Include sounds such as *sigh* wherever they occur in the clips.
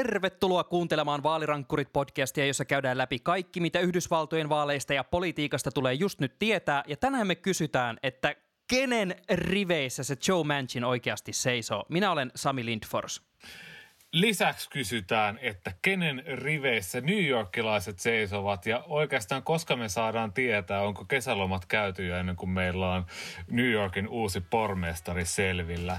Tervetuloa kuuntelemaan Vaalirankkurit-podcastia, jossa käydään läpi kaikki, mitä Yhdysvaltojen vaaleista ja politiikasta tulee just nyt tietää. Ja tänään me kysytään, että kenen riveissä se Joe Manchin oikeasti seisoo. Minä olen Sami Lindfors. Lisäksi kysytään, että kenen riveissä New Yorkilaiset seisovat ja oikeastaan koska me saadaan tietää, onko kesälomat käyty jo ennen kuin meillä on New Yorkin uusi pormestari selvillä.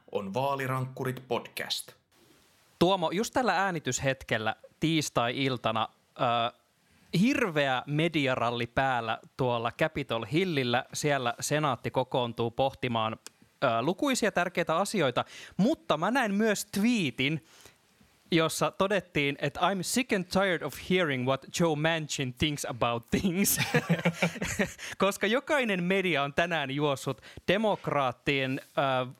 on Vaalirankkurit podcast. Tuomo, just tällä äänityshetkellä tiistai-iltana äh, hirveä mediaralli päällä tuolla Capitol Hillillä. Siellä senaatti kokoontuu pohtimaan äh, lukuisia tärkeitä asioita, mutta mä näin myös tweetin, jossa todettiin, että I'm sick and tired of hearing what Joe Manchin thinks about things. *laughs* Koska jokainen media on tänään juossut demokraattien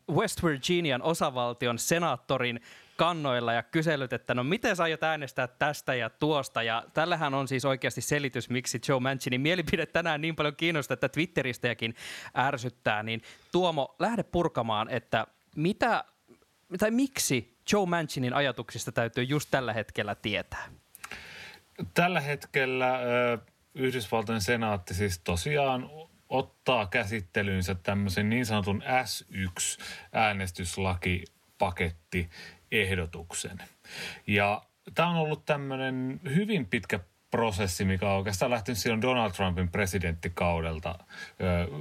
uh, West Virginian osavaltion senaattorin kannoilla ja kysellyt, että no miten sä aiot äänestää tästä ja tuosta. Ja tällähän on siis oikeasti selitys, miksi Joe Manchinin mielipide tänään niin paljon kiinnostaa, että Twitteristäkin ärsyttää. Niin Tuomo, lähde purkamaan, että mitä, tai miksi Joe Manchinin ajatuksista täytyy just tällä hetkellä tietää? Tällä hetkellä Yhdysvaltojen senaatti siis tosiaan ottaa käsittelyynsä tämmöisen niin sanotun S1-äänestyslakipaketti ehdotuksen. Ja tämä on ollut tämmöinen hyvin pitkä prosessi, mikä on oikeastaan lähtenyt silloin Donald Trumpin presidenttikaudelta ö,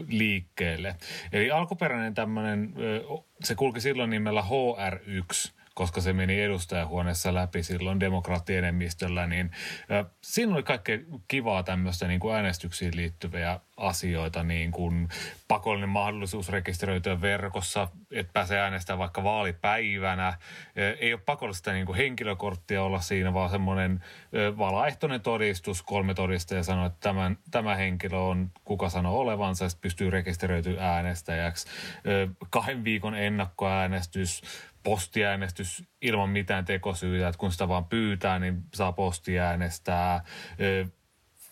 liikkeelle. Eli alkuperäinen tämmöinen, ö, se kulki silloin nimellä HR1, koska se meni edustajahuoneessa läpi silloin demokraattienemmistöllä, niin siinä oli kaikkea kivaa tämmöistä niin kuin äänestyksiin liittyviä asioita, niin kuin pakollinen mahdollisuus rekisteröityä verkossa, että pääsee äänestämään vaikka vaalipäivänä. Ei ole pakollista niin kuin henkilökorttia olla siinä, vaan semmoinen valaehtoinen todistus, kolme todistajaa sanoo, että tämän, tämä henkilö on, kuka sanoo olevansa, ja pystyy rekisteröityä äänestäjäksi. Kahden viikon ennakkoäänestys, postiäänestys ilman mitään tekosyytä, että kun sitä vaan pyytää, niin saa postiäänestää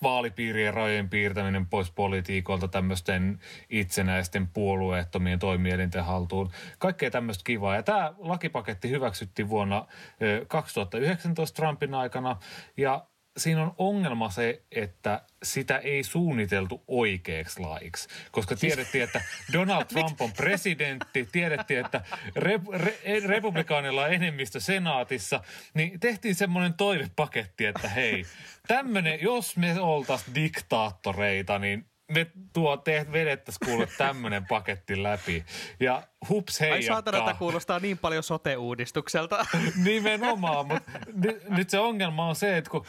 vaalipiirien rajojen piirtäminen pois politiikolta tämmöisten itsenäisten puolueettomien toimielinten haltuun. Kaikkea tämmöistä kivaa. Ja tämä lakipaketti hyväksyttiin vuonna 2019 Trumpin aikana ja siinä on ongelma se, että sitä ei suunniteltu oikeaksi laiksi, koska siis- tiedettiin, että Donald *laughs* Trump on presidentti, tiedettiin, että re- re- republikaanilla on enemmistö senaatissa, niin tehtiin semmoinen toivepaketti, että hei, tämmöinen, jos me oltaisiin diktaattoreita, niin me tuo teet vedettäisiin kuule tämmöinen paketti läpi. Ja hups hei. Ai saatana, että kuulostaa niin paljon sote-uudistukselta. *laughs* Nimenomaan, mutta n- nyt se ongelma on se, että kun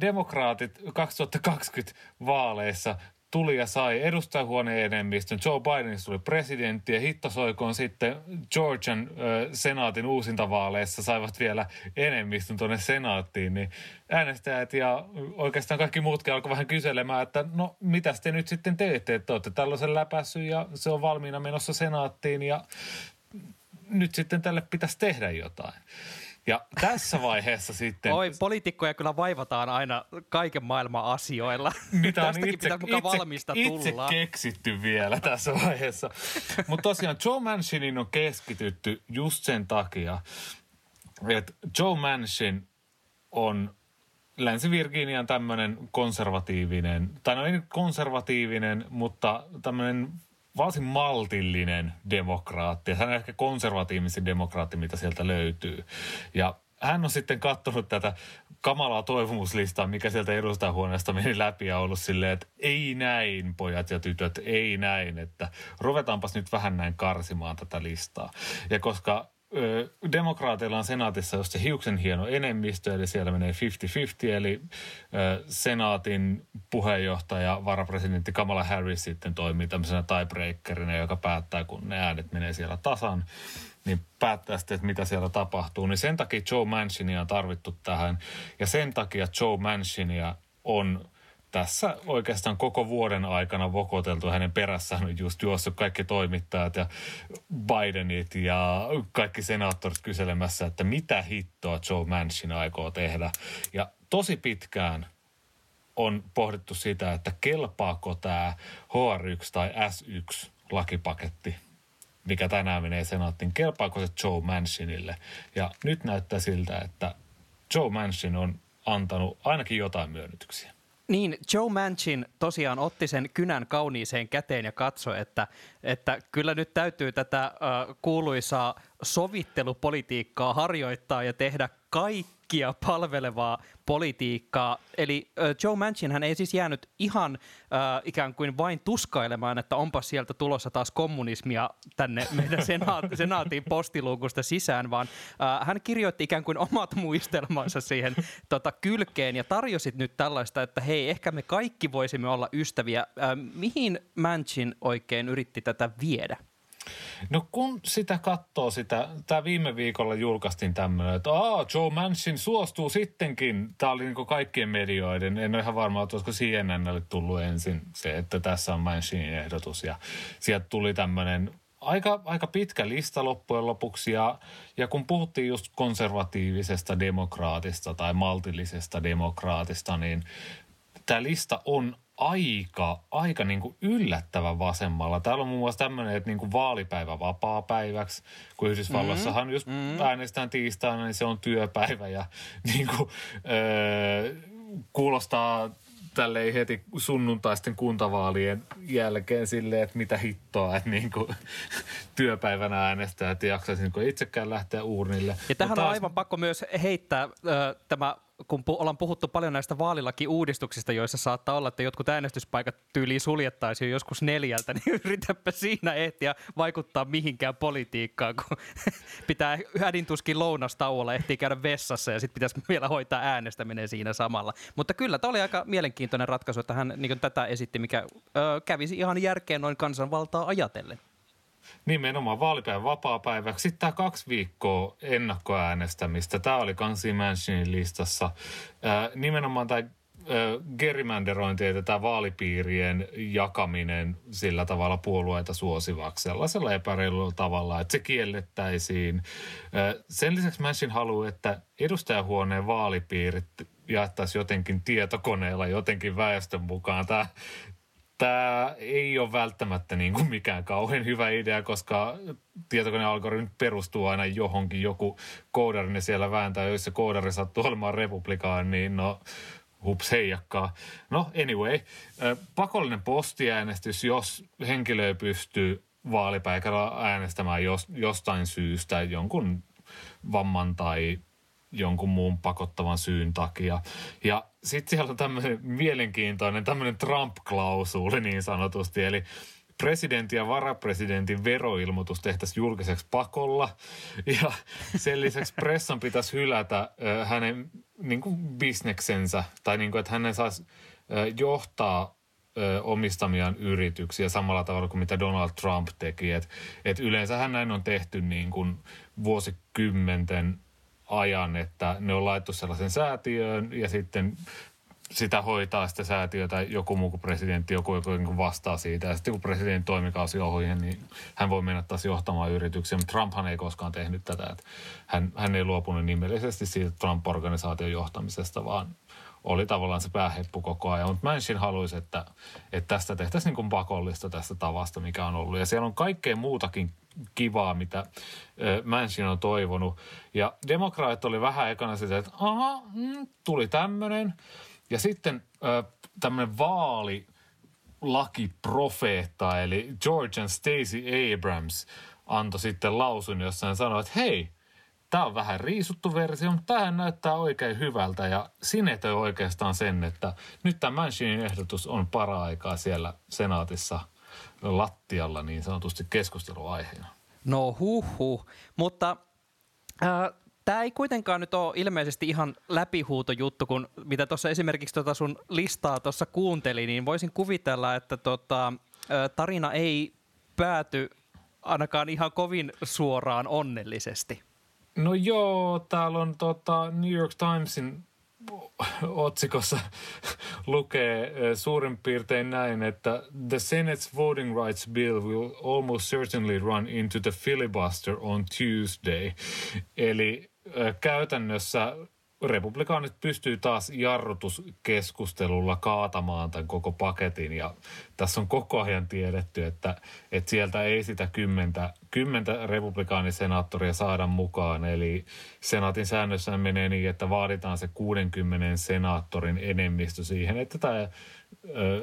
demokraatit 2020 vaaleissa tuli ja sai edustajahuoneen enemmistön. Joe Biden tuli presidentti ja hittosoikoon sitten Georgian äh, senaatin uusintavaaleissa saivat vielä enemmistön tuonne senaattiin, niin äänestäjät ja oikeastaan kaikki muutkin alkoi vähän kyselemään, että no mitä te nyt sitten teette, että olette tällaisen läpässy ja se on valmiina menossa senaattiin ja nyt sitten tälle pitäisi tehdä jotain. Ja tässä vaiheessa sitten... Oi, poliitikkoja kyllä vaivataan aina kaiken maailman asioilla. Mitä on itse, pitää itse, valmista itse tulla. keksitty vielä tässä vaiheessa. Mutta tosiaan Joe Manchinin on keskitytty just sen takia, että Joe Manchin on Länsi-Virginian tämmöinen konservatiivinen, tai no ei konservatiivinen, mutta tämmöinen varsin maltillinen demokraatti. Hän on ehkä konservatiivisin demokraatti, mitä sieltä löytyy. Ja hän on sitten katsonut tätä kamalaa toivomuslistaa, mikä sieltä edustajahuoneesta meni läpi ja ollut silleen, että ei näin pojat ja tytöt, ei näin, että ruvetaanpas nyt vähän näin karsimaan tätä listaa. Ja koska demokraateilla on senaatissa just se hiuksen hieno enemmistö, eli siellä menee 50-50, eli senaatin puheenjohtaja, varapresidentti Kamala Harris sitten toimii tämmöisenä tiebreakerina, joka päättää, kun ne äänet menee siellä tasan niin päättää sitten, että mitä siellä tapahtuu. Niin sen takia Joe Manchinia on tarvittu tähän. Ja sen takia Joe Manchinia on tässä oikeastaan koko vuoden aikana vokoteltu. Hänen perässään on just juossut kaikki toimittajat ja Bidenit ja kaikki senaattorit kyselemässä, että mitä hittoa Joe Manchin aikoo tehdä. Ja tosi pitkään on pohdittu sitä, että kelpaako tämä HR1 tai S1 lakipaketti mikä tänään menee senaattiin, kelpaako se Joe Manchinille. Ja nyt näyttää siltä, että Joe Manchin on antanut ainakin jotain myönnytyksiä. Niin, Joe Manchin tosiaan otti sen kynän kauniiseen käteen ja katsoi, että, että kyllä nyt täytyy tätä uh, kuuluisaa sovittelupolitiikkaa harjoittaa ja tehdä kaikkia palvelevaa politiikkaa. Eli Joe Manchin hän ei siis jäänyt ihan äh, ikään kuin vain tuskailemaan, että onpa sieltä tulossa taas kommunismia tänne meidän *laughs* senaat- senaatin postiluukusta sisään, vaan äh, hän kirjoitti ikään kuin omat *laughs* muistelmansa siihen tota, kylkeen ja tarjosi nyt tällaista, että hei, ehkä me kaikki voisimme olla ystäviä. Äh, mihin Manchin oikein yritti tätä viedä? No kun sitä katsoo sitä, tämä viime viikolla julkaistiin tämmöinen, että Aa, Joe Manchin suostuu sittenkin. Tämä oli niin kaikkien medioiden, en ole ihan varma, että olisiko CNNlle tullut ensin se, että tässä on Manchinin ehdotus. Ja sieltä tuli tämmöinen aika, aika pitkä lista loppujen lopuksi ja, ja kun puhuttiin just konservatiivisesta demokraatista tai maltillisesta demokraatista, niin tämä lista on aika, aika niin kuin yllättävän vasemmalla. Täällä on muun muassa tämmöinen, että niin kuin vaalipäivä vapaa-päiväksi, kun Yhdysvalloissahan mm-hmm. jos mm-hmm. äänestetään tiistaina, niin se on työpäivä ja *laughs* niin kuin, öö, kuulostaa ei heti sunnuntaisten kuntavaalien jälkeen silleen, että mitä hittoa, että niin kuin *laughs* työpäivänä äänestää, että jaksaisi niin itsekään lähteä uurnille. Ja tähän taas... on aivan pakko myös heittää äh, tämä kun pu- ollaan puhuttu paljon näistä vaalilaki-uudistuksista, joissa saattaa olla, että jotkut äänestyspaikat tyyliin suljettaisiin joskus neljältä, *laughs* niin yritäpä siinä ehtiä vaikuttaa mihinkään politiikkaan, kun *laughs* pitää hädintuskin lounastauolla ehtiä käydä vessassa ja sitten pitäisi vielä hoitaa äänestäminen siinä samalla. Mutta kyllä, tämä oli aika mielenkiintoinen ratkaisu, että hän niin tätä esitti, mikä ö, kävisi ihan järkeen noin kansanvaltaa ajatellen. Nimenomaan vaalipäivän vapaa-päiväksi. Sitten tämä kaksi viikkoa ennakkoäänestämistä. Tämä oli Kansi Mansionin listassa. Nimenomaan tämä gerrymanderointi ja tätä vaalipiirien jakaminen sillä tavalla puolueita suosivaksi sellaisella epäreilulla tavalla, että se kiellettäisiin. Sen lisäksi Manchin haluaa, että edustajahuoneen vaalipiirit jaettaisiin jotenkin tietokoneella jotenkin väestön mukaan. Tämä, tämä ei ole välttämättä niin kuin mikään kauhean hyvä idea, koska tietokonealgoritmi perustuu aina johonkin. Joku koodari ne siellä vääntää, jos se koodari sattuu olemaan republikaan, niin no hups heijakkaa. No anyway, pakollinen postiäänestys, jos henkilö ei pysty vaalipäivällä äänestämään jostain syystä jonkun vamman tai jonkun muun pakottavan syyn takia. Ja sitten siellä on tämmöinen mielenkiintoinen tämmöinen Trump-klausuuli niin sanotusti, eli presidentin ja varapresidentin veroilmoitus tehtäisiin julkiseksi pakolla. Ja sen lisäksi pressan pitäisi hylätä hänen niin kuin bisneksensä, tai niin kuin, että hänen saisi johtaa omistamiaan yrityksiä samalla tavalla kuin mitä Donald Trump teki. Et, et yleensähän näin on tehty niin kuin vuosikymmenten ajan, että ne on laittu sellaisen säätiöön ja sitten sitä hoitaa sitä säätiötä joku muu kuin presidentti, joku, joku niin vastaa siitä. Ja sitten kun presidentin toimikausi ohi, niin hän voi mennä taas johtamaan yrityksiä. Mutta Trumphan ei koskaan tehnyt tätä. Että hän, hän ei luopunut nimellisesti siitä Trump-organisaation johtamisesta, vaan oli tavallaan se pääheppu koko ajan. Mutta Manchin haluaisi, että, että tästä tehtäisiin niin kuin pakollista tästä tavasta, mikä on ollut. Ja siellä on kaikkea muutakin kivaa, mitä Manchin on toivonut. Ja demokraat oli vähän ekana sitä, että aha, mm, tuli tämmöinen. Ja sitten tämmöinen vaali lakiprofeetta, eli George Stacey Abrams antoi sitten lausun, jossa hän sanoi, että hei, tämä on vähän riisuttu versio, mutta tämähän näyttää oikein hyvältä ja sinetöi oikeastaan sen, että nyt tämä Manchinin ehdotus on para-aikaa siellä senaatissa lattialla niin sanotusti keskusteluaiheena. No huh, huh. mutta Tämä ei kuitenkaan nyt ole ilmeisesti ihan läpihuutojuttu, kun mitä tuossa esimerkiksi tuota sun listaa tuossa kuunteli, niin voisin kuvitella, että tota, tarina ei pääty ainakaan ihan kovin suoraan onnellisesti. No joo, täällä on tota New York Timesin otsikossa *laughs* lukee suurin piirtein näin, että The Senate's voting rights bill will almost certainly run into the filibuster on Tuesday. Eli käytännössä republikaanit pystyy taas jarrutuskeskustelulla kaatamaan tämän koko paketin ja tässä on koko ajan tiedetty, että, että sieltä ei sitä kymmentä, kymmentä republikaanisenaattoria saada mukaan. Eli senaatin säännössä menee niin, että vaaditaan se 60 senaattorin enemmistö siihen, että tämä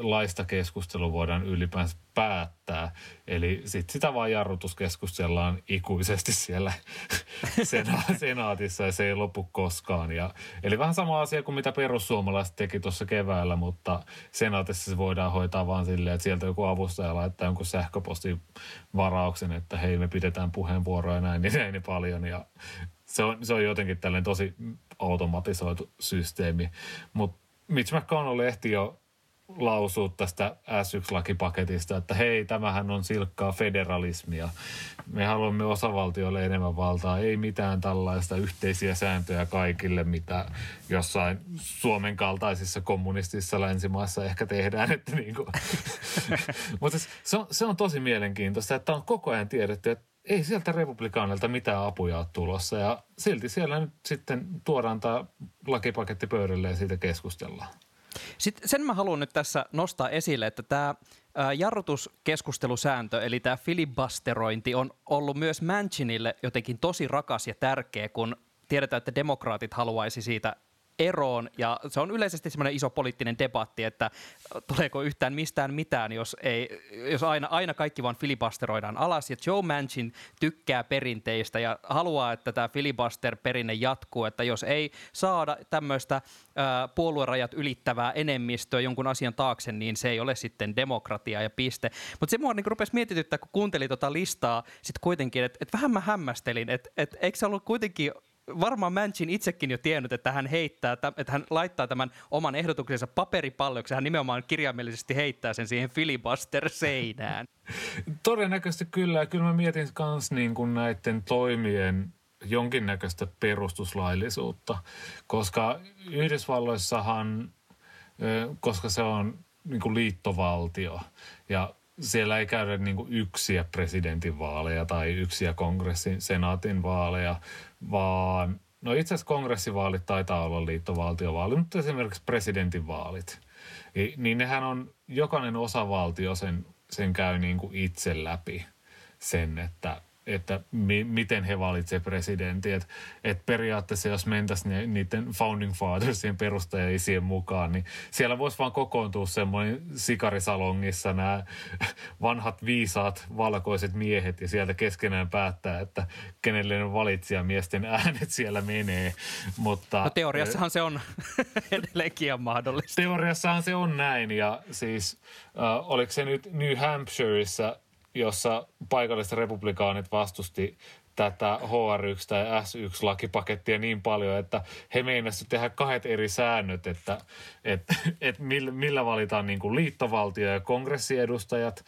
laista keskustelu voidaan ylipäänsä päättää. Eli sit sitä vaan jarrutuskeskustellaan ikuisesti siellä *laughs* sena- senaatissa ja se ei lopu koskaan. Ja, eli vähän sama asia kuin mitä perussuomalaiset teki tuossa keväällä, mutta senaatissa se voidaan hoitaa vaan silleen, että sieltä joku avustaja laittaa jonkun sähköpostin varauksen, että hei me pidetään puheenvuoroja näin, niin *laughs* näin paljon. Ja se on, se on jotenkin tällainen tosi automatisoitu systeemi. Mutta Mitch McConnell ehti jo lausua tästä S1-lakipaketista, että hei, tämähän on silkkaa federalismia. Me haluamme osavaltioille enemmän valtaa, ei mitään tällaista yhteisiä sääntöjä kaikille, mitä jossain Suomen kaltaisissa kommunistisissa länsimaissa ehkä tehdään. *laughs* Että niin kuin. *laughs* Mutta se on, se on tosi mielenkiintoista, että on koko ajan tiedetty, että ei sieltä republikaanilta mitään apuja ole tulossa ja silti siellä nyt sitten tuodaan tämä lakipaketti pöydälle ja siitä keskustellaan. Sitten sen mä haluan nyt tässä nostaa esille, että tämä jarrutuskeskustelusääntö, eli tämä filibusterointi on ollut myös Manchinille jotenkin tosi rakas ja tärkeä, kun tiedetään, että demokraatit haluaisi siitä eroon, ja se on yleisesti semmoinen iso poliittinen debatti, että tuleeko yhtään mistään mitään, jos, ei, jos aina, aina kaikki vaan filibusteroidaan alas, ja Joe Manchin tykkää perinteistä ja haluaa, että tämä filibuster-perinne jatkuu, että jos ei saada tämmöistä puoluerajat ylittävää enemmistöä jonkun asian taakse, niin se ei ole sitten demokratia ja piste. Mutta se mua niin rupesi mietityttää, kun kuuntelin tota listaa sitten kuitenkin, että et vähän mä hämmästelin, että et, eikö se ollut kuitenkin varmaan Manchin itsekin jo tiennyt, että hän heittää, että hän laittaa tämän oman ehdotuksensa paperipalloksi. Hän nimenomaan kirjaimellisesti heittää sen siihen filibuster-seinään. *laughs* Todennäköisesti kyllä. Kyllä mä mietin myös niin näiden toimien jonkinnäköistä perustuslaillisuutta, koska Yhdysvalloissahan, koska se on niin kuin liittovaltio ja siellä ei käydä niin kuin yksiä presidentinvaaleja tai yksiä kongressin senaatin vaaleja, vaan no itse asiassa kongressivaalit taitaa olla liittovaltiovaali, mutta esimerkiksi presidentinvaalit, niin nehän on, jokainen osavaltio sen, sen käy niin kuin itse läpi sen, että että mi- miten he valitsevat presidentin. Että et periaatteessa jos mentäisiin niiden founding fathersien perustajaisien mukaan, niin siellä voisi vaan kokoontua semmoinen sikarisalongissa nämä vanhat viisaat valkoiset miehet ja sieltä keskenään päättää, että kenelle ne valitsijamiesten äänet siellä menee. Mutta, no teoriassahan se on *laughs* edelleenkin mahdollista. Teoriassahan se on näin ja siis äh, oliko se nyt New Hampshireissa – jossa paikalliset republikaanit vastusti tätä HR1 tai S1-lakipakettia niin paljon, että he meinasivat tehdä kahdet eri säännöt, että, että, että millä valitaan niin kuin liittovaltio ja kongressiedustajat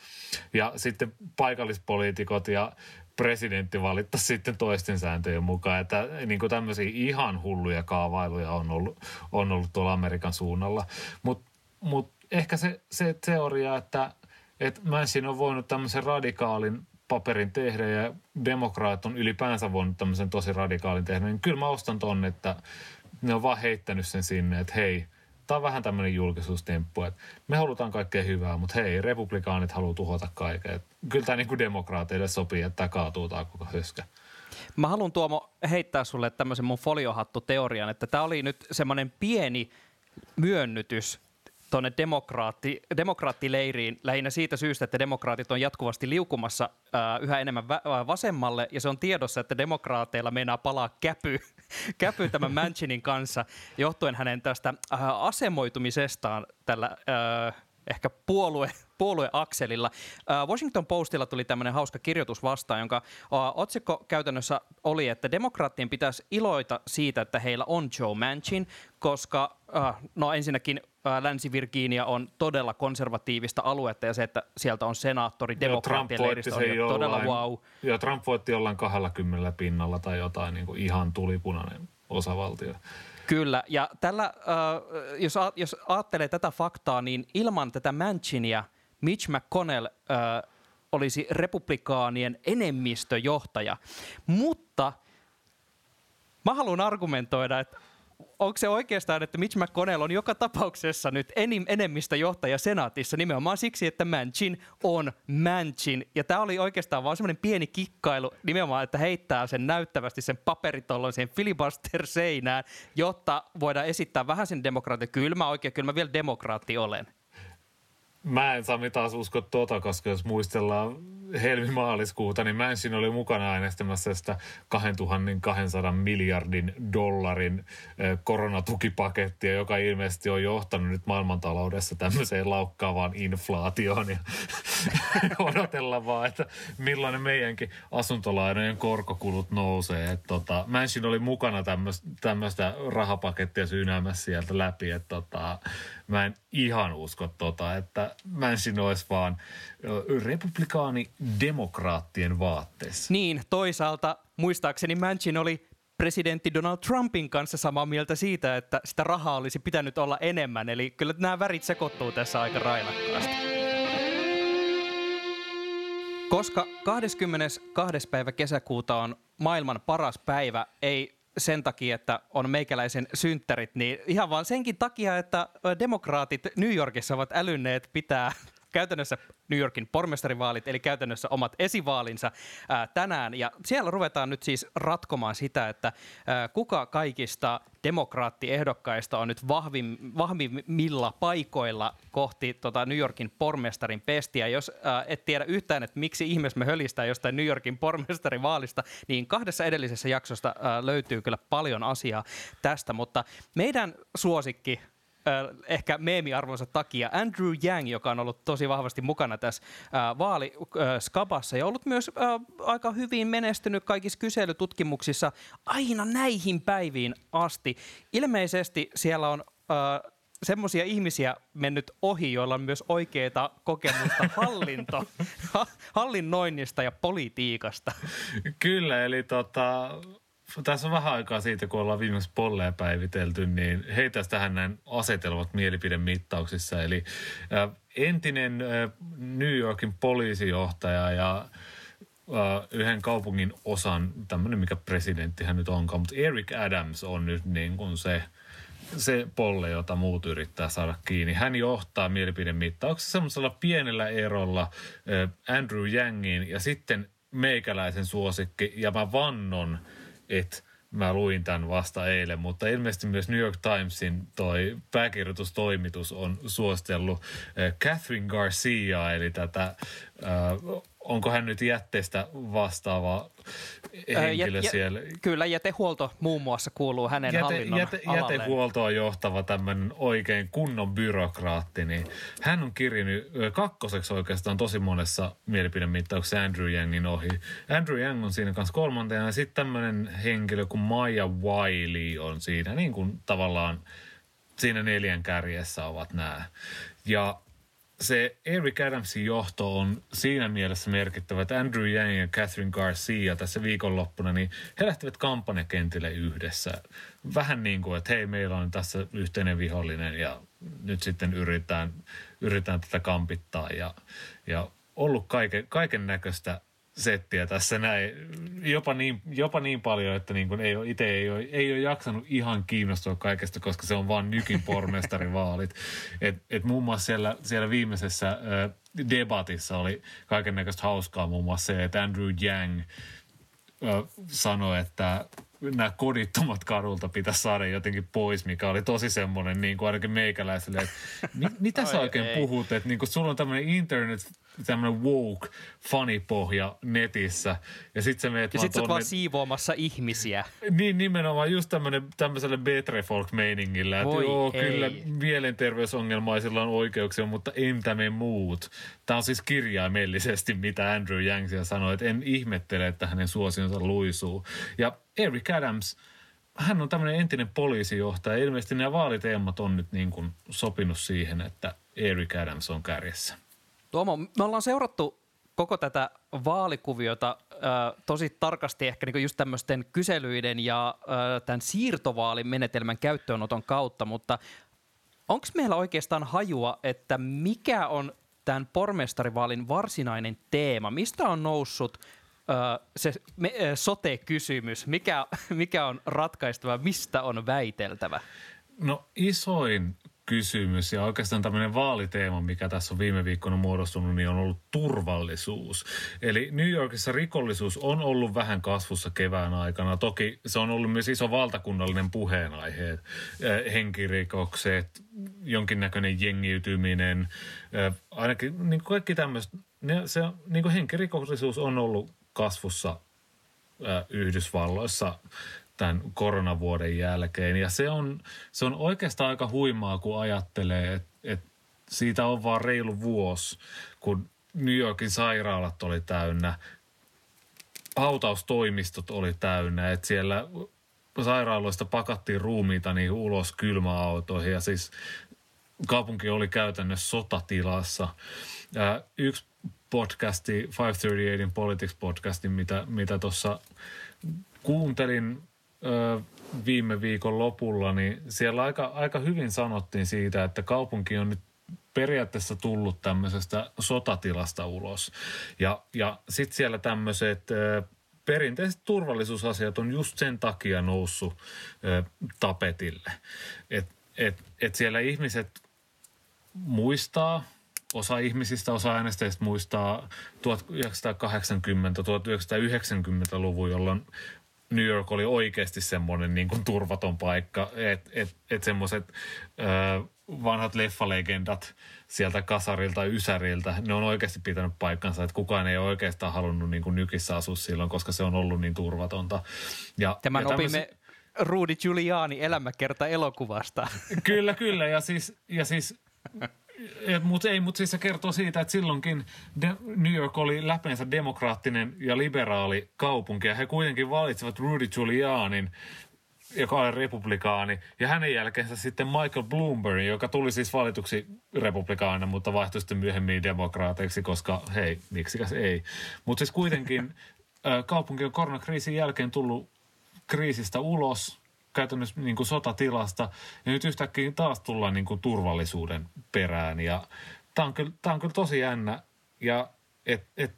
ja sitten paikallispoliitikot ja presidentti valittaisi sitten toisten sääntöjen mukaan. Että niin kuin tämmöisiä ihan hulluja kaavailuja on ollut, on ollut tuolla Amerikan suunnalla. Mutta mut ehkä se, se teoria, että että Manchin on voinut tämmöisen radikaalin paperin tehdä ja demokraat on ylipäänsä voinut tämmöisen tosi radikaalin tehdä, niin kyllä mä ostan ton, että ne on vaan heittänyt sen sinne, että hei, tämä on vähän tämmöinen julkisuustemppu, että me halutaan kaikkea hyvää, mutta hei, republikaanit haluaa tuhota kaiken. Että kyllä tämä niin demokraateille sopii, että tämä kaatuu tämä koko höskä. Mä haluan Tuomo heittää sulle tämmöisen mun foliohattu-teorian, että tämä oli nyt semmoinen pieni myönnytys tuonne demokraatti, demokraattileiriin lähinnä siitä syystä, että demokraatit on jatkuvasti liukumassa äh, yhä enemmän vä- vasemmalle. Ja se on tiedossa, että demokraateilla meinaa palaa käpy, *laughs* käpy tämän Manchinin kanssa johtuen hänen tästä äh, asemoitumisestaan tällä äh, ehkä puolue, puolueakselilla. Washington Postilla tuli tämmöinen hauska kirjoitus vastaan, jonka otsikko käytännössä oli, että demokraattien pitäisi iloita siitä, että heillä on Joe Manchin, koska no ensinnäkin Länsi-Virginia on todella konservatiivista aluetta ja se, että sieltä on senaattori demokraattien leiristä on jo todella wow. Joo, Trump voitti jollain 20 pinnalla tai jotain niin kuin ihan tulipunainen osavaltio. Kyllä, ja tällä, äh, jos, a, jos ajattelee tätä faktaa, niin ilman tätä Manchinia Mitch McConnell äh, olisi republikaanien enemmistöjohtaja. Mutta mä haluan argumentoida, että onko se oikeastaan, että Mitch McConnell on joka tapauksessa nyt enim, enemmistä johtaja senaatissa nimenomaan siksi, että Manchin on Manchin. Ja tämä oli oikeastaan vaan semmoinen pieni kikkailu nimenomaan, että heittää sen näyttävästi sen paperitollon siihen filibuster-seinään, jotta voidaan esittää vähän sen demokraatin. Kyllä mä oikein, kyllä mä vielä demokraatti olen. Mä en Sami taas usko tuota, koska jos muistellaan helmimaaliskuuta, niin Manchin oli mukana äänestämässä sitä 2200 miljardin dollarin koronatukipakettia, joka ilmeisesti on johtanut nyt maailmantaloudessa tämmöiseen laukkaavaan inflaatioon. Ja *laughs* odotellaan vaan, että millainen meidänkin asuntolainojen korkokulut nousee. Että tota, Manchin oli mukana tämmöistä rahapakettia syynäämässä sieltä läpi. Että tota, mä en ihan usko tota, että Manchin olisi vaan republikaani demokraattien vaatteessa. Niin, toisaalta muistaakseni Manchin oli presidentti Donald Trumpin kanssa samaa mieltä siitä, että sitä rahaa olisi pitänyt olla enemmän. Eli kyllä nämä värit sekoittuu tässä aika railakkaasti. Koska 22. päivä kesäkuuta on maailman paras päivä, ei sen takia, että on meikäläisen synttärit, niin ihan vaan senkin takia, että demokraatit New Yorkissa ovat älynneet pitää käytännössä New Yorkin pormestarivaalit, eli käytännössä omat esivaalinsa ää, tänään. Ja siellä ruvetaan nyt siis ratkomaan sitä, että ää, kuka kaikista demokraattiehdokkaista on nyt vahvim, vahvimmilla paikoilla kohti tota New Yorkin pormestarin pestiä. Jos ää, et tiedä yhtään, että miksi ihmeessä me hölistää jostain New Yorkin pormestarivaalista, niin kahdessa edellisessä jaksosta ää, löytyy kyllä paljon asiaa tästä, mutta meidän suosikki ehkä meemiarvonsa takia Andrew Yang, joka on ollut tosi vahvasti mukana tässä vaaliskabassa ja ollut myös aika hyvin menestynyt kaikissa kyselytutkimuksissa aina näihin päiviin asti. Ilmeisesti siellä on semmoisia ihmisiä mennyt ohi, joilla on myös oikeaa kokemusta *laughs* hallinto, hallinnoinnista ja politiikasta. Kyllä, eli tota, tässä on vähän aikaa siitä, kun ollaan viimeksi polleja päivitelty, niin heitä tähän näin asetelmat mielipidemittauksissa. Eli entinen New Yorkin poliisijohtaja ja yhden kaupungin osan, tämmöinen mikä presidentti hän nyt onkaan, mutta Eric Adams on nyt niin kuin se, se polle, jota muut yrittää saada kiinni. Hän johtaa mielipidemittauksessa semmoisella pienellä erolla Andrew Yangin ja sitten meikäläisen suosikki, ja mä vannon – että mä luin tämän vasta eilen, mutta ilmeisesti myös New York Timesin toi pääkirjoitustoimitus on suostellut äh, Catherine Garcia, eli tätä, äh, onko hän nyt jätteestä vastaava henkilö jät, siellä. Kyllä, jätehuolto muun muassa kuuluu hänen Jäte, hallinnon jäte, Jätehuoltoon johtava tämmöinen oikein kunnon byrokraatti, niin hän on kirjannut kakkoseksi oikeastaan tosi monessa mielipidemittauksessa Andrew Yangin ohi. Andrew Yang on siinä kanssa kolmantena ja sitten tämmöinen henkilö kuin Maya Wiley on siinä, niin kuin tavallaan siinä neljän kärjessä ovat nämä. Ja se Eric Adamsin johto on siinä mielessä merkittävä, että Andrew Yang ja Catherine Garcia tässä viikonloppuna, niin he lähtivät kampanjakentille yhdessä. Vähän niin kuin, että hei, meillä on tässä yhteinen vihollinen ja nyt sitten yritetään, yritetään tätä kampittaa ja, ja ollut kaiken, kaiken näköistä settiä tässä näin. Jopa niin, jopa niin paljon, että niin kuin ei ole, itse ei ole, ei ole jaksanut ihan kiinnostua kaikesta, koska se on vaan nykin pormestarivaalit. *laughs* Et, et muun muassa siellä, siellä viimeisessä äh, debatissa oli kaiken näköistä hauskaa muun muassa se, että Andrew Yang äh, sanoi, että nämä kodittomat kadulta pitäisi saada jotenkin pois, mikä oli tosi semmoinen niin kuin ainakin meikäläiselle, että mit, *laughs* mitä sä oikein ei. puhut, että niin kuin sulla on tämmöinen internet tämmöinen woke fanipohja netissä. Ja sit sä meet ja sit sä tonne... vaan siivoamassa ihmisiä. Niin, nimenomaan just tämmöinen tämmöiselle betre folk meiningillä. Että Voi joo, ei. kyllä mielenterveysongelmaisilla on oikeuksia, mutta entä me muut? Tämä on siis kirjaimellisesti, mitä Andrew Yang sanoi, että en ihmettele, että hänen suosionsa luisuu. Ja Eric Adams, hän on tämmöinen entinen poliisijohtaja. Ilmeisesti nämä vaaliteemat on nyt niin kuin sopinut siihen, että Eric Adams on kärjessä. Tuomo, me ollaan seurattu koko tätä vaalikuviota tosi tarkasti ehkä niin just tämmöisten kyselyiden ja äh, tämän siirtovaalimenetelmän käyttöönoton kautta, mutta onko meillä oikeastaan hajua, että mikä on tämän pormestarivaalin varsinainen teema? Mistä on noussut se me, sote-kysymys? Mikä, mikä on ratkaistava? Mistä on väiteltävä? No isoin kysymys ja oikeastaan tämmöinen vaaliteema, mikä tässä on viime viikkoina muodostunut, niin on ollut turvallisuus. Eli New Yorkissa rikollisuus on ollut vähän kasvussa kevään aikana. Toki se on ollut myös iso valtakunnallinen puheenaihe. Henkirikokset, jonkinnäköinen jengiytyminen, ainakin niin kaikki tämmöistä. Se, niin henkirikollisuus on ollut kasvussa Yhdysvalloissa tämän koronavuoden jälkeen. Ja se on, se on oikeastaan aika huimaa, kun ajattelee, että, että siitä on vaan reilu vuosi, kun New Yorkin sairaalat oli täynnä, hautaustoimistot oli täynnä, että siellä sairaaloista pakattiin ruumiita niin ulos kylmäautoihin ja siis kaupunki oli käytännössä sotatilassa. Ja yksi podcasti, 538 Politics podcastin, mitä, mitä tuossa kuuntelin ö, viime viikon lopulla, niin siellä aika, aika hyvin sanottiin siitä, että kaupunki on nyt periaatteessa tullut tämmöisestä sotatilasta ulos. Ja, ja sitten siellä tämmöiset perinteiset turvallisuusasiat on just sen takia noussut ö, tapetille. Että et, et siellä ihmiset muistaa, osa ihmisistä, osa äänestäjistä muistaa 1980-1990-luvun, jolloin New York oli oikeasti semmoinen niin kuin turvaton paikka, että et, et semmoiset vanhat leffalegendat sieltä kasarilta, ysäriltä, ne on oikeasti pitänyt paikkansa, että kukaan ei oikeastaan halunnut niin kuin nykissä asua silloin, koska se on ollut niin turvatonta. Ja, Tämän ja opimme Rudy Giuliani elämäkerta elokuvasta. Kyllä, kyllä. Ja siis, ja siis mutta ei, mutta siis se kertoo siitä, että silloinkin de, New York oli läpeensä demokraattinen ja liberaali kaupunki, ja he kuitenkin valitsivat Rudy Giulianin, joka oli republikaani, ja hänen jälkeensä sitten Michael Bloomberg, joka tuli siis valituksi republikaanina, mutta vaihtui sitten myöhemmin demokraateiksi, koska hei, miksikäs ei. Mutta siis kuitenkin *laughs* kaupunki on koronakriisin jälkeen tullut kriisistä ulos, käytännössä niin kuin sotatilasta. Ja nyt yhtäkkiä taas tullaan niin kuin turvallisuuden perään. Ja tämä on kyllä, tämä on kyllä tosi jännä. Ja et, et,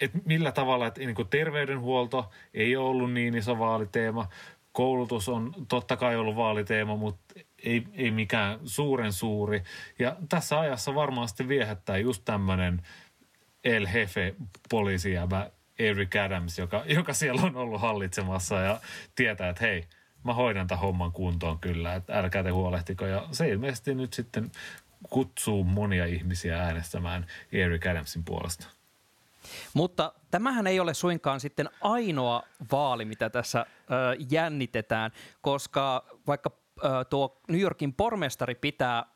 et millä tavalla, että niin kuin terveydenhuolto ei ole ollut niin iso vaaliteema. Koulutus on totta kai ollut vaaliteema, mutta ei, ei mikään suuren suuri. Ja tässä ajassa varmaan sitten viehättää just tämmöinen El Jefe poliisijäbä Eric Adams, joka, joka siellä on ollut hallitsemassa ja tietää, että hei – mä hoidan tämän homman kuntoon kyllä, että älkää te huolehtiko. Ja se ilmeisesti nyt sitten kutsuu monia ihmisiä äänestämään Eric Adamsin puolesta. Mutta tämähän ei ole suinkaan sitten ainoa vaali, mitä tässä ö, jännitetään, koska vaikka ö, tuo New Yorkin pormestari pitää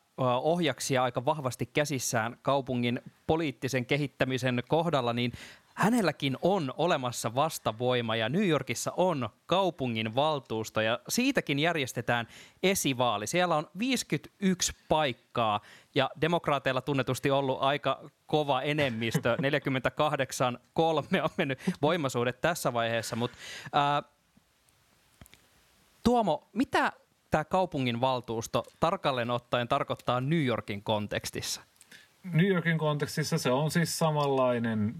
ohjaksia aika vahvasti käsissään kaupungin poliittisen kehittämisen kohdalla, niin hänelläkin on olemassa vastavoima ja New Yorkissa on kaupungin valtuusto ja siitäkin järjestetään esivaali. Siellä on 51 paikkaa ja demokraateilla tunnetusti ollut aika kova enemmistö, *laughs* 48 kolme on mennyt voimasuudet tässä vaiheessa, mutta ää, Tuomo, mitä tämä kaupungin valtuusto tarkalleen ottaen tarkoittaa New Yorkin kontekstissa? New Yorkin kontekstissa se on siis samanlainen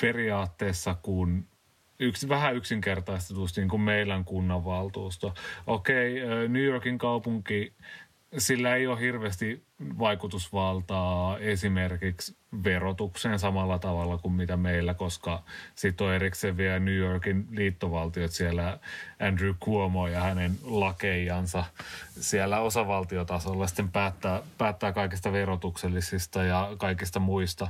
periaatteessa kuin yksi, vähän yksinkertaistetusti niin kuin meidän kunnanvaltuusto. Okei, New Yorkin kaupunki, sillä ei ole hirveästi vaikutusvaltaa esimerkiksi verotukseen samalla tavalla kuin mitä meillä, koska sitten on erikseen vielä New Yorkin liittovaltiot siellä Andrew Cuomo ja hänen lakeijansa siellä osavaltiotasolla sitten päättää, päättää kaikista verotuksellisista ja kaikista muista.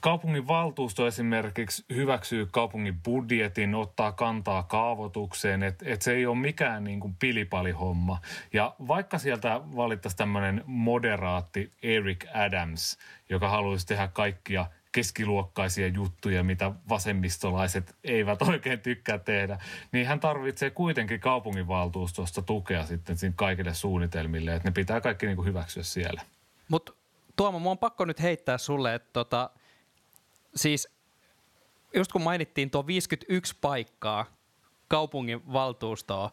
Kaupungin valtuusto esimerkiksi hyväksyy kaupungin budjetin, ottaa kantaa kaavoitukseen, että et se ei ole mikään niin kuin pilipalihomma. Ja vaikka sieltä valittaisiin tämmöinen moderaatti Eric Adams, joka haluaisi tehdä kaikkia keskiluokkaisia juttuja, mitä vasemmistolaiset eivät oikein tykkää tehdä, niin hän tarvitsee kuitenkin kaupunginvaltuustosta tukea sitten kaikille suunnitelmille, että ne pitää kaikki niin kuin hyväksyä siellä. Mutta Tuomo, mua on pakko nyt heittää sulle, että tota, siis just kun mainittiin tuo 51 paikkaa kaupungin valtuustoa,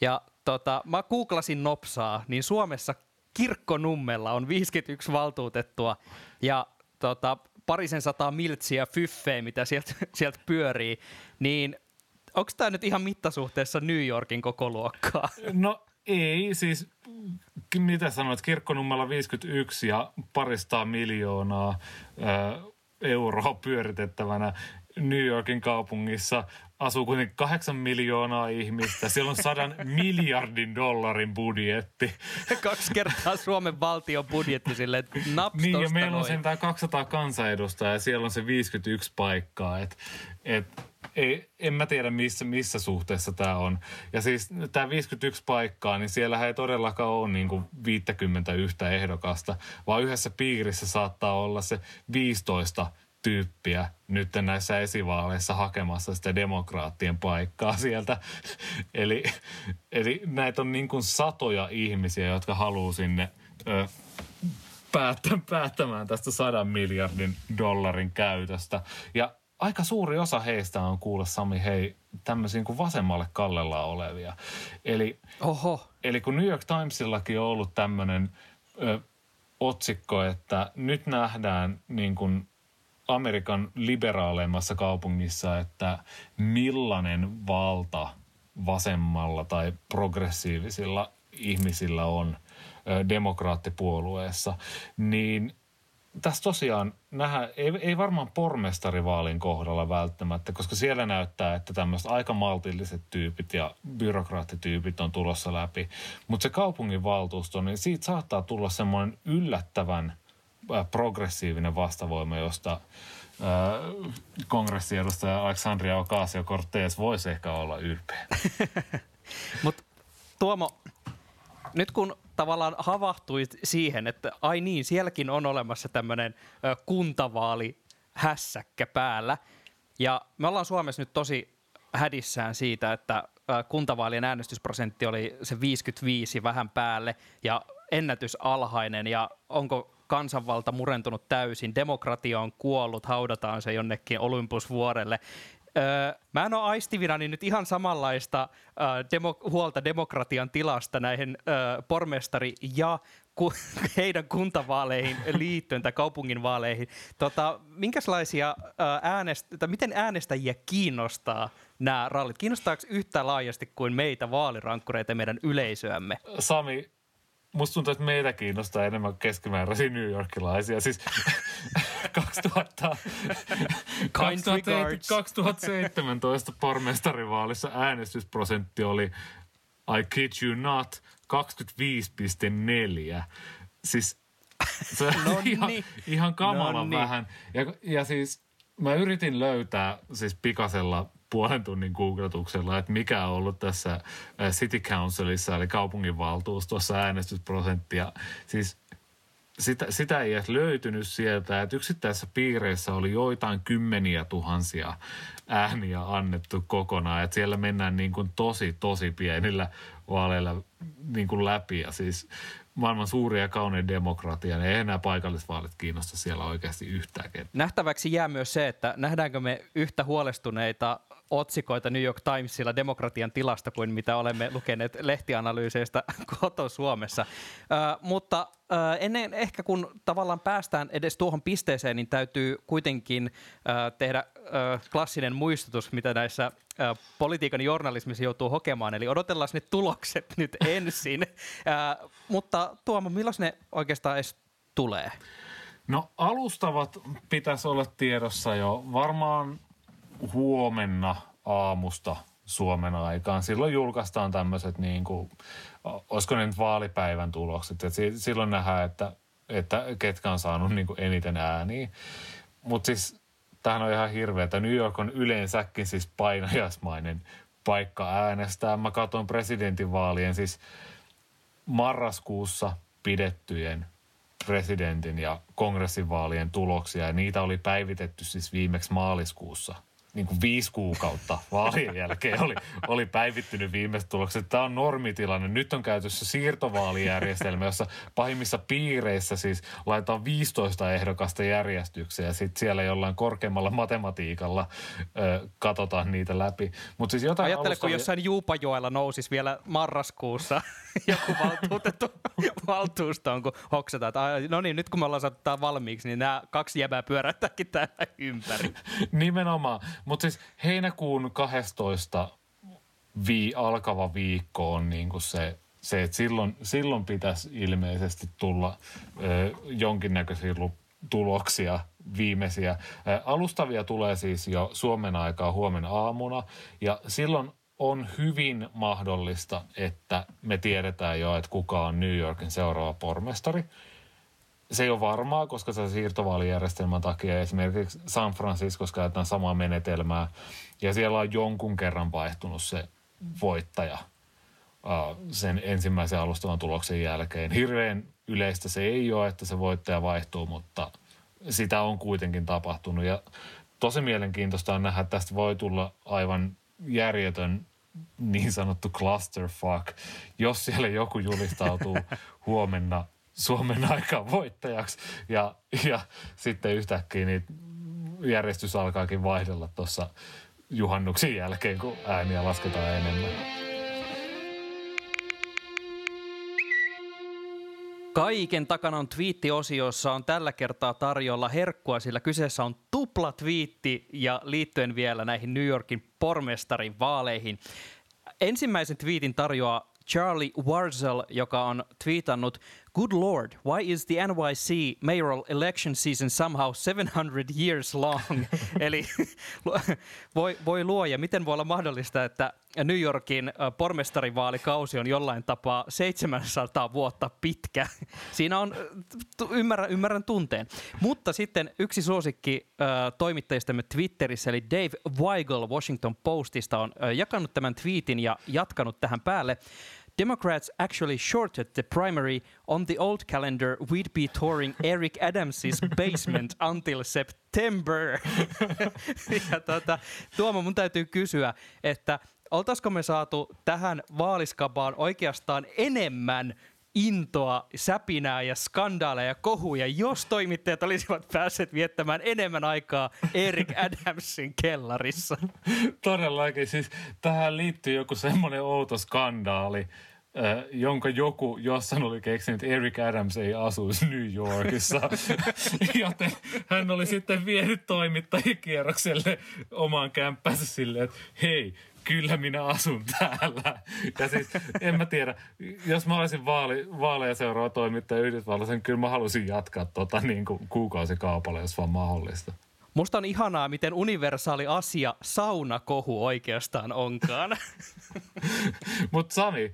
ja tota, mä googlasin nopsaa, niin Suomessa Kirkkonummella on 51 valtuutettua ja tota, parisen sataa miltsiä fyffeä, mitä sieltä, *laughs* sieltä pyörii, niin onko tämä nyt ihan mittasuhteessa New Yorkin koko luokkaa? No ei, siis mitä sanoit, kirkkonummella 51 ja paristaa miljoonaa ö, euroa pyöritettävänä New Yorkin kaupungissa asuu kuitenkin kahdeksan miljoonaa ihmistä. Siellä on sadan *laughs* miljardin dollarin budjetti. Kaksi kertaa Suomen valtion budjetti sille naps Niin ja meillä on sen tämä 200 kansanedustajaa ja siellä on se 51 paikkaa. Et, et, ei, en mä tiedä missä, missä suhteessa tämä on. Ja siis tämä 51 paikkaa, niin siellä ei todellakaan ole niin kuin 51 ehdokasta, vaan yhdessä piirissä saattaa olla se 15 tyyppiä nyt näissä esivaaleissa hakemassa sitä demokraattien paikkaa sieltä. *laughs* eli, eli näitä on niin kuin satoja ihmisiä, jotka haluaa sinne ö, päättä, päättämään tästä sadan miljardin dollarin käytöstä. Ja aika suuri osa heistä on kuulla Sami, hei, tämmöisiä kuin vasemmalle kallella olevia. Eli, Oho. eli kun New York Timesillakin on ollut tämmöinen ö, otsikko, että nyt nähdään niin kuin Amerikan liberaaleimmassa kaupungissa, että millainen valta vasemmalla tai progressiivisilla ihmisillä on demokraattipuolueessa, niin tässä tosiaan nähdään, ei, ei varmaan pormestarivaalin kohdalla välttämättä, koska siellä näyttää, että tämmöiset aika maltilliset tyypit ja byrokraattityypit on tulossa läpi. Mutta se kaupunginvaltuusto, niin siitä saattaa tulla semmoinen yllättävän – progressiivinen vastavoima, josta äh, kongressiedustaja Alexandria Ocasio-Cortez voisi ehkä olla ylpeä. *laughs* Mutta Tuomo, nyt kun tavallaan havahtuit siihen, että ai niin, sielläkin on olemassa tämmöinen kuntavaali hässäkkä päällä. Ja me ollaan Suomessa nyt tosi hädissään siitä, että kuntavaalien äänestysprosentti oli se 55 vähän päälle ja ennätys alhainen ja onko kansanvalta murentunut täysin, demokratia on kuollut, haudataan se jonnekin Olympusvuorelle. Öö, mä en ole aistivinani nyt ihan samanlaista öö, demo- huolta demokratian tilasta näihin öö, pormestari- ja ku- *laughs* heidän kuntavaaleihin liittyen tai kaupunginvaaleihin. Tota, minkälaisia öö, äänest- miten äänestäjiä kiinnostaa nämä rallit? Kiinnostaako yhtä laajasti kuin meitä vaalirankkureita meidän yleisöämme? Sami, musta tuntuu, että meitä kiinnostaa enemmän keskimääräisiä New Yorkilaisia. Siis *laughs* 2000, 2017 pormestarivaalissa äänestysprosentti oli, I kid you not, 25,4. Siis se on ihan, ihan kamalan no vähän. Ja, ja siis mä yritin löytää siis pikasella puolen tunnin googletuksella, että mikä on ollut tässä äh, City Councilissa, eli kaupunginvaltuustossa äänestysprosenttia. Siis sitä, sitä ei edes löytynyt sieltä, että yksittäisissä piireissä oli joitain kymmeniä tuhansia ääniä annettu kokonaan, että siellä mennään niin kuin tosi, tosi pienillä vaaleilla niin kuin läpi ja siis maailman suuri ja kaunein demokratia, niin ei enää paikallisvaalit kiinnosta siellä oikeasti yhtään. Nähtäväksi jää myös se, että nähdäänkö me yhtä huolestuneita otsikoita New York Timesilla demokratian tilasta kuin mitä olemme lukeneet lehtianalyyseistä *laughs* koto Suomessa. Mutta ennen ehkä kun tavallaan päästään edes tuohon pisteeseen, niin täytyy kuitenkin tehdä klassinen muistutus, mitä näissä ö, politiikan journalismissa joutuu hokemaan. Eli odotellaan ne tulokset nyt *laughs* ensin. Mutta Tuomo, milloin ne oikeastaan edes tulee? No alustavat pitäisi olla tiedossa jo varmaan huomenna aamusta Suomen aikaan. Silloin julkaistaan tämmöiset, niin kuin, olisiko ne nyt vaalipäivän tulokset. Et silloin nähdään, että, että ketkä on saanut niin kuin eniten ääniä. Mutta siis tämähän on ihan hirveä, että New York on yleensäkin siis painajasmainen paikka äänestää. Mä katson presidentinvaalien siis marraskuussa pidettyjen presidentin ja kongressinvaalien tuloksia ja niitä oli päivitetty siis viimeksi maaliskuussa – niin kuin viisi kuukautta *laughs* vaalien jälkeen oli, oli päivittynyt viimeiset tulokset. Tämä on normitilanne. Nyt on käytössä siirtovaalijärjestelmä, jossa pahimmissa piireissä siis laitetaan 15 ehdokasta järjestykseen ja sitten siellä jollain korkeammalla matematiikalla ö, katsotaan niitä läpi. Mut siis jotain Ajattele, alusta... kun jossain Juupajoella nousisi vielä marraskuussa *laughs* joku valtuutettu valtuustoon, kun hoksataan, että no niin, nyt kun me ollaan saatu valmiiksi, niin nämä kaksi jäbää pyöräyttääkin täällä ympäri. *laughs* Nimenomaan. Mutta siis heinäkuun 12 vii, alkava viikko on niin kuin se, se, että silloin, silloin pitäisi ilmeisesti tulla ö, jonkinnäköisiä tuloksia viimeisiä. Ö, alustavia tulee siis jo Suomen aikaa huomenna aamuna ja silloin on hyvin mahdollista, että me tiedetään jo, että kuka on New Yorkin seuraava pormestari – se ei ole varmaa, koska se siirtovaalijärjestelmän takia esimerkiksi San Franciscossa käytetään samaa menetelmää ja siellä on jonkun kerran vaihtunut se voittaja sen ensimmäisen alustavan tuloksen jälkeen. Hirveän yleistä se ei ole, että se voittaja vaihtuu, mutta sitä on kuitenkin tapahtunut ja tosi mielenkiintoista on nähdä, että tästä voi tulla aivan järjetön niin sanottu clusterfuck, jos siellä joku julistautuu *laughs* huomenna Suomen *laughs* aikaan voittajaksi. Ja, ja sitten yhtäkkiä niin järjestys alkaakin vaihdella tuossa juhannuksen jälkeen, kun ääniä lasketaan enemmän. Kaiken takana on twiittiosiossa on tällä kertaa tarjolla herkkua, sillä kyseessä on tupla twiitti ja liittyen vielä näihin New Yorkin pormestarin vaaleihin. Ensimmäisen twiitin tarjoaa Charlie Warzel, joka on twiitannut Good lord, why is the NYC mayoral election season somehow 700 years long? *laughs* Eli voi, voi luoja, miten voi olla mahdollista, että New Yorkin pormestarivaalikausi on jollain tapaa 700 vuotta pitkä. Siinä on, ymmärrän, ymmärrän tunteen. Mutta sitten yksi suosikki toimittajistamme Twitterissä, eli Dave Weigel Washington Postista on jakanut tämän tweetin ja jatkanut tähän päälle. Democrats actually shorted the primary. On the old calendar, we'd be touring Eric Adams's *laughs* basement until September. *laughs* ja tota, Tuomo, mun täytyy kysyä, että oltaisiko me saatu tähän vaaliskapaan oikeastaan enemmän intoa, säpinää ja skandaaleja ja kohuja, jos toimittajat olisivat päässeet viettämään enemmän aikaa Eric *laughs* Adamsin kellarissa. Todellakin, siis tähän liittyy joku semmoinen outo skandaali, jonka joku jossain oli keksinyt, että Eric Adams ei asuisi New Yorkissa. *laughs* Joten hän oli sitten vienyt toimittajikierrokselle omaan kämppänsä silleen, että hei, kyllä minä asun täällä. Ja siis en mä tiedä, jos mä olisin vaali, vaaleja seuraava toimittaja Yhdysvalloissa, niin kyllä mä halusin jatkaa tota niin kuin kuukausikaupalla, jos vaan mahdollista. Musta on ihanaa, miten universaali asia saunakohu oikeastaan onkaan. *laughs* Mutta Sami,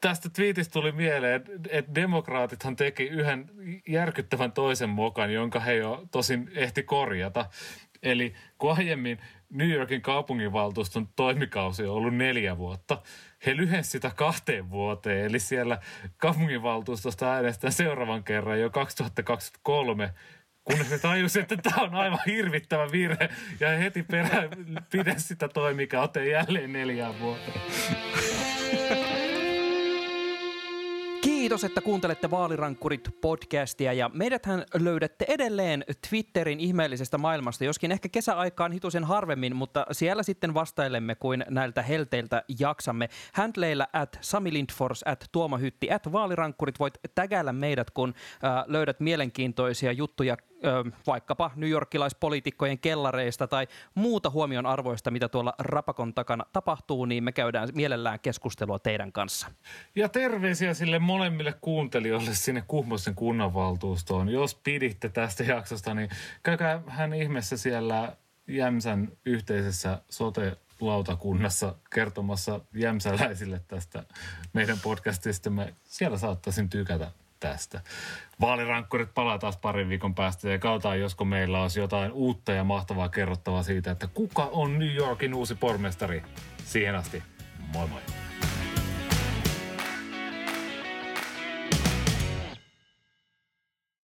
tästä twiitistä tuli mieleen, että demokraatithan teki yhden järkyttävän toisen mokan, jonka he jo tosin ehti korjata. Eli kun aiemmin New Yorkin kaupunginvaltuuston toimikausi on ollut neljä vuotta. He lyhensivät sitä kahteen vuoteen, eli siellä kaupunginvaltuustosta äänestetään seuraavan kerran jo 2023, kunnes ne tajusivat, että tämä on aivan hirvittävä virhe, ja he heti perään pidä sitä toimikautta jälleen neljään vuoteen. Kiitos, että kuuntelette Vaalirankkurit podcastia ja meidäthän löydätte edelleen Twitterin ihmeellisestä maailmasta, joskin ehkä kesäaikaan hitusen harvemmin, mutta siellä sitten vastailemme kuin näiltä helteiltä jaksamme. Handleillä at Sami Lindfors, at Tuoma Hytti, at Vaalirankkurit voit tägäillä meidät, kun äh, löydät mielenkiintoisia juttuja vaikkapa newyorkilaispoliitikkojen kellareista tai muuta huomion arvoista, mitä tuolla Rapakon takana tapahtuu, niin me käydään mielellään keskustelua teidän kanssa. Ja terveisiä sille molemmille kuuntelijoille sinne Kuhmosen kunnanvaltuustoon. Jos piditte tästä jaksosta, niin käykää hän ihmeessä siellä Jämsän yhteisessä sote lautakunnassa kertomassa jämsäläisille tästä meidän podcastistamme. Siellä saattaisin tykätä tästä. Vaalirankkurit palaa taas parin viikon päästä ja kautaan, josko meillä olisi jotain uutta ja mahtavaa kerrottavaa siitä, että kuka on New Yorkin uusi pormestari. Siihen asti, moi moi.